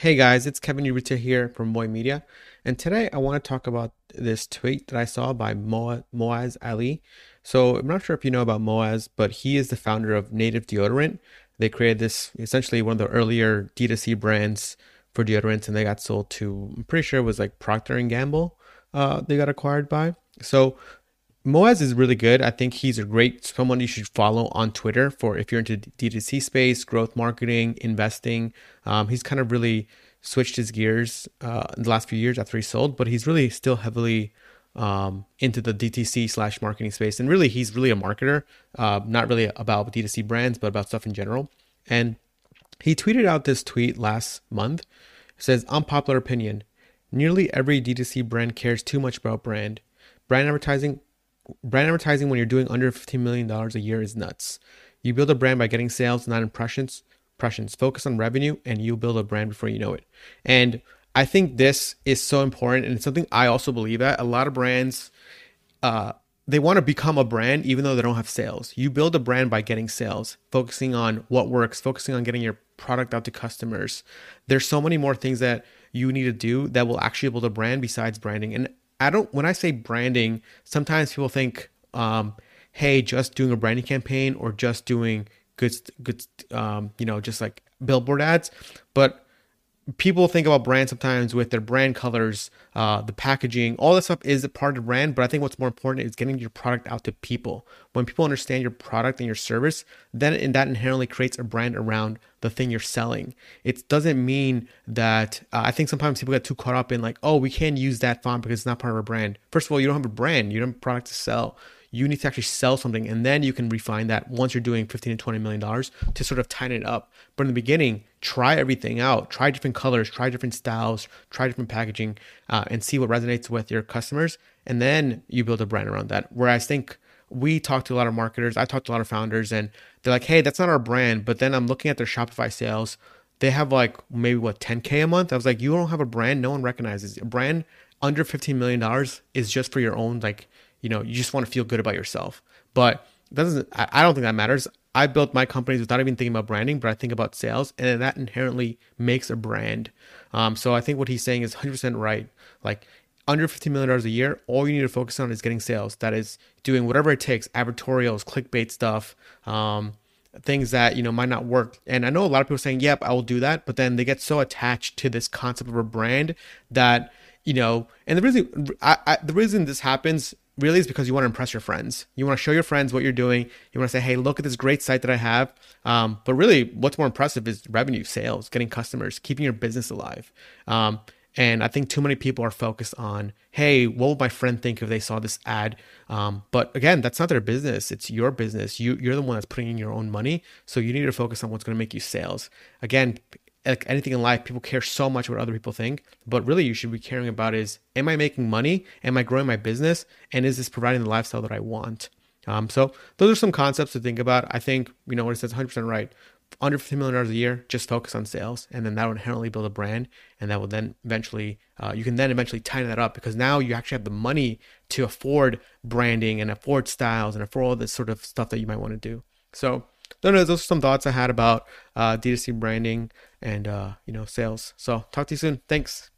Hey guys, it's Kevin Urrutia here from Voy Media, and today I want to talk about this tweet that I saw by Mo- Moiz Ali. So I'm not sure if you know about Moiz, but he is the founder of Native Deodorant. They created this essentially one of the earlier D2C brands for deodorants, and they got sold to I'm pretty sure it was like Procter and Gamble. Uh, they got acquired by. So Moiz is really good. I think he's a great someone you should follow on Twitter for if you're into D2C space, growth marketing, investing. Um, he's kind of really switched his gears uh, in the last few years after he sold, but he's really still heavily um, into the DTC slash marketing space. And really, he's really a marketer, uh, not really about D2C brands, but about stuff in general. And he tweeted out this tweet last month. It says, Unpopular opinion. Nearly every D2C brand cares too much about brand. Brand advertising brand advertising when you're doing under $15 million a year is nuts. You build a brand by getting sales, not impressions. Impressions. Focus on revenue and you build a brand before you know it. And I think this is so important and it's something I also believe at. A lot of brands uh they want to become a brand even though they don't have sales. You build a brand by getting sales, focusing on what works, focusing on getting your product out to customers. There's so many more things that you need to do that will actually build a brand besides branding. And I don't when I say branding, sometimes people think, um, hey, just doing a branding campaign or just doing good good um, you know, just like billboard ads. But people think about brand sometimes with their brand colors, uh, the packaging, all this stuff is a part of the brand. But I think what's more important is getting your product out to people. When people understand your product and your service, then and that inherently creates a brand around the thing you're selling. It doesn't mean that uh, I think sometimes people get too caught up in like, oh, we can't use that font because it's not part of our brand. First of all, you don't have a brand, you don't have a product to sell you need to actually sell something and then you can refine that once you're doing 15 to 20 million dollars to sort of tighten it up. But in the beginning try everything out. Try different colors try different styles try different packaging uh, and see what resonates with your customers and then you build a brand around that. Whereas i think we talk to a lot of marketers i talk to a lot of founders and they're like hey that's not our brand. But then i'm looking at their shopify sales. They have like maybe what 10k a month? I was like you don't have a brand. No one recognizes a brand under 15 million dollars is just for your own like you know you just want to feel good about yourself. But doesn't I, don't think that matters. I built my companies without even thinking about branding but i think about sales and that inherently makes a brand. Um, so i think what he's saying is 100% right. Like under $15 million a year all you need to focus on is getting sales. That is doing whatever it takes advertorials clickbait stuff um, things that you know might not work. And i know a lot of people saying yep i will do that but then they get so attached to this concept of a brand that you know and the reason I, I, the reason this happens really is because you want to impress your friends. You want to show your friends what you're doing. You want to say, hey, look at this great site that I have. Um, but really, what's more impressive is revenue, sales, getting customers, keeping your business alive. Um, and I think too many people are focused on, hey, what would my friend think if they saw this ad? Um, but again, that's not their business. It's your business. You, you're the one that's putting in your own money. So you need to focus on what's going to make you sales. Again, like anything in life, people care so much what other people think. But really, you should be caring about is, am I making money? Am I growing my business? And is this providing the lifestyle that I want? Um, so those are some concepts to think about. I think you know what it says 100% right. Under $15 million a year, just focus on sales, and then that will inherently build a brand, and that will then eventually, uh, you can then eventually tighten that up because now you actually have the money to afford branding and afford styles and afford all this sort of stuff that you might want to do. So those are some thoughts I had about uh, D2C branding and uh, you know sales. So talk to you soon. Thanks.